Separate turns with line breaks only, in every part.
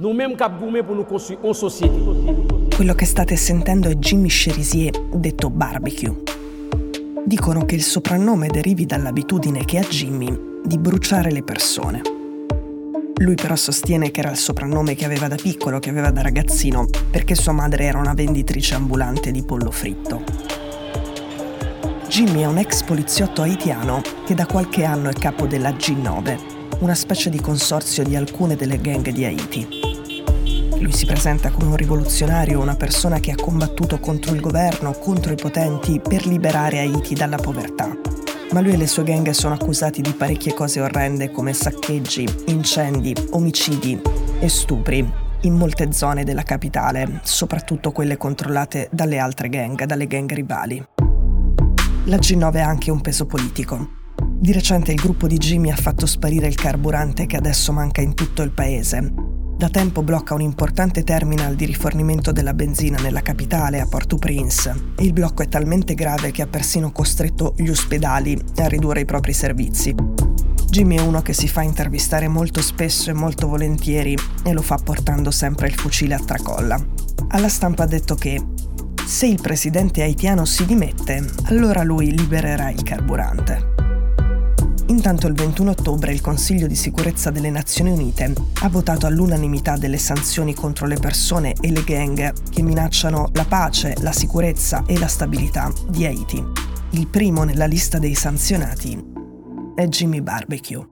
Nous-mêmes cap gourmet pour nous construire une société.
Quello che state sentendo è Jimmy Cherisier, detto Barbecue. Dicono che il soprannome derivi dall'abitudine che ha Jimmy di bruciare le persone. Lui però sostiene che era il soprannome che aveva da piccolo, che aveva da ragazzino, perché sua madre era una venditrice ambulante di pollo fritto. Jimmy è un ex poliziotto haitiano che da qualche anno è capo della G9, una specie di consorzio di alcune delle gang di Haiti. Lui si presenta come un rivoluzionario, una persona che ha combattuto contro il governo, contro i potenti, per liberare Haiti dalla povertà ma lui e le sue gang sono accusati di parecchie cose orrende come saccheggi, incendi, omicidi e stupri in molte zone della capitale, soprattutto quelle controllate dalle altre gang, dalle gang rivali. La G9 ha anche un peso politico. Di recente il gruppo di Jimmy ha fatto sparire il carburante che adesso manca in tutto il paese da tempo blocca un importante terminal di rifornimento della benzina nella capitale, a Port-au-Prince, il blocco è talmente grave che ha persino costretto gli ospedali a ridurre i propri servizi. Jimmy è uno che si fa intervistare molto spesso e molto volentieri e lo fa portando sempre il fucile a tracolla. Alla stampa ha detto che se il presidente haitiano si dimette, allora lui libererà il carburante. Intanto il 21 ottobre il Consiglio di sicurezza delle Nazioni Unite ha votato all'unanimità delle sanzioni contro le persone e le gang che minacciano la pace, la sicurezza e la stabilità di Haiti. Il primo nella lista dei sanzionati è Jimmy Barbecue.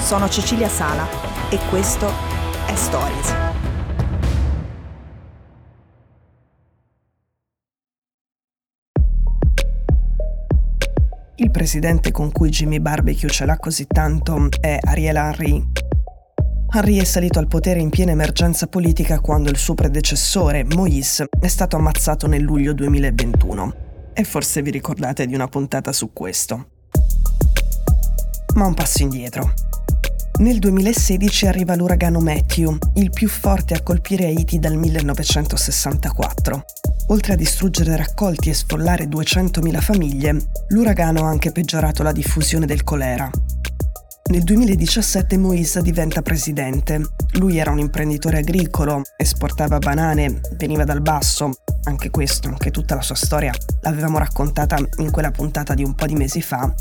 Sono Cecilia Sala e questo è Stories.
Il presidente con cui Jimmy Barbecue ce l'ha così tanto è Ariel Henry. Henry è salito al potere in piena emergenza politica quando il suo predecessore, Moïse, è stato ammazzato nel luglio 2021. E forse vi ricordate di una puntata su questo. Ma un passo indietro. Nel 2016 arriva l'uragano Matthew, il più forte a colpire Haiti dal 1964. Oltre a distruggere raccolti e sfollare 200.000 famiglie, l'uragano ha anche peggiorato la diffusione del colera. Nel 2017 Moïse diventa presidente. Lui era un imprenditore agricolo, esportava banane, veniva dal basso. Anche questo, anche tutta la sua storia, l'avevamo raccontata in quella puntata di un po' di mesi fa.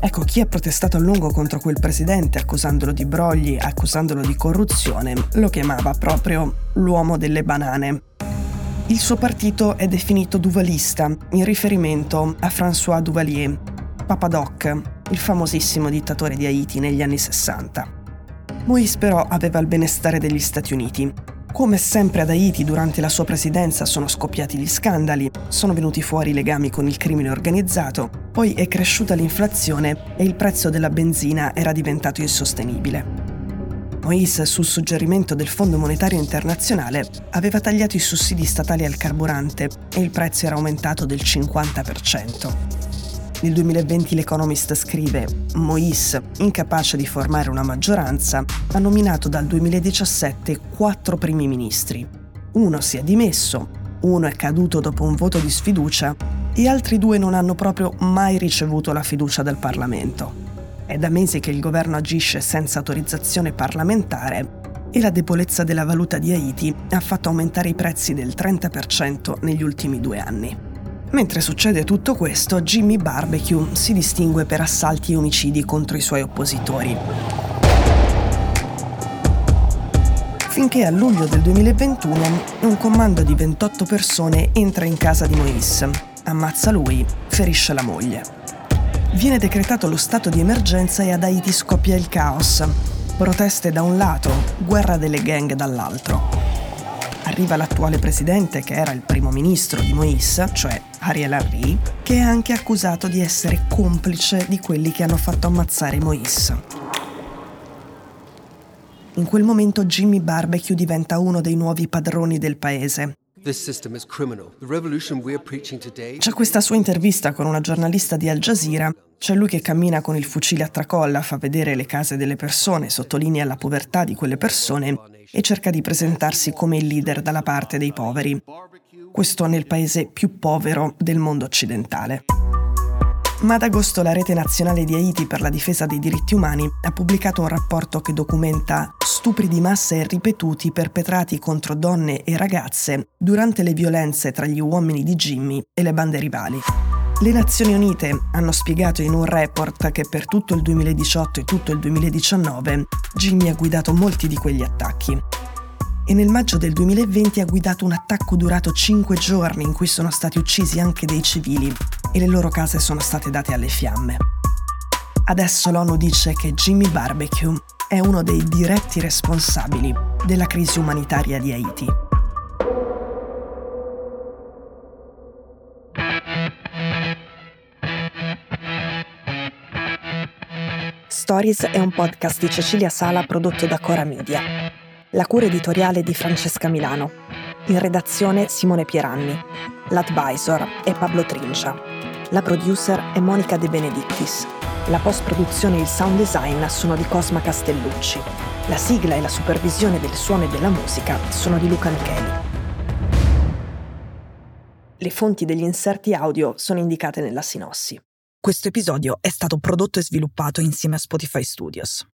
Ecco, chi ha protestato a lungo contro quel presidente, accusandolo di brogli, accusandolo di corruzione, lo chiamava proprio l'uomo delle banane. Il suo partito è definito duvalista, in riferimento a François Duvalier, Papadoc, il famosissimo dittatore di Haiti negli anni 60. Moïse però aveva il benestare degli Stati Uniti. Come sempre ad Haiti durante la sua presidenza sono scoppiati gli scandali, sono venuti fuori i legami con il crimine organizzato, poi è cresciuta l'inflazione e il prezzo della benzina era diventato insostenibile. Moïse, sul suggerimento del Fondo Monetario Internazionale, aveva tagliato i sussidi statali al carburante e il prezzo era aumentato del 50%. Nel 2020 l'Economist scrive Moïse, incapace di formare una maggioranza, ha nominato dal 2017 quattro primi ministri. Uno si è dimesso, uno è caduto dopo un voto di sfiducia e altri due non hanno proprio mai ricevuto la fiducia del Parlamento. È da mesi che il governo agisce senza autorizzazione parlamentare e la debolezza della valuta di Haiti ha fatto aumentare i prezzi del 30% negli ultimi due anni. Mentre succede tutto questo, Jimmy Barbecue si distingue per assalti e omicidi contro i suoi oppositori. Finché a luglio del 2021 un comando di 28 persone entra in casa di Moïse, ammazza lui, ferisce la moglie. Viene decretato lo stato di emergenza e ad Haiti scoppia il caos. Proteste da un lato, guerra delle gang dall'altro. Arriva l'attuale presidente, che era il primo ministro di Moïse, cioè Ariel Henry, che è anche accusato di essere complice di quelli che hanno fatto ammazzare Moïse. In quel momento Jimmy Barbecue diventa uno dei nuovi padroni del paese c'è questa sua intervista con una giornalista di Al Jazeera. C'è lui che cammina con il fucile a tracolla, fa vedere le case delle persone, sottolinea la povertà di quelle persone e cerca di presentarsi come il leader dalla parte dei poveri. Questo nel paese più povero del mondo occidentale. Ma ad agosto la Rete Nazionale di Haiti per la difesa dei diritti umani ha pubblicato un rapporto che documenta stupri di massa e ripetuti perpetrati contro donne e ragazze durante le violenze tra gli uomini di Jimmy e le bande rivali. Le Nazioni Unite hanno spiegato in un report che per tutto il 2018 e tutto il 2019 Jimmy ha guidato molti di quegli attacchi e nel maggio del 2020 ha guidato un attacco durato 5 giorni in cui sono stati uccisi anche dei civili e le loro case sono state date alle fiamme. Adesso l'ONU dice che Jimmy Barbecue è uno dei diretti responsabili della crisi umanitaria di Haiti.
Stories è un podcast di Cecilia Sala prodotto da Cora Media. La cura editoriale di Francesca Milano. In redazione Simone Pieranni. L'advisor è Pablo Trincia. La producer è Monica De Benedictis. La post-produzione e il sound design sono di Cosma Castellucci. La sigla e la supervisione del suono e della musica sono di Luca Micheli. Le fonti degli inserti audio sono indicate nella sinossi. Questo episodio è stato prodotto e sviluppato insieme a Spotify Studios.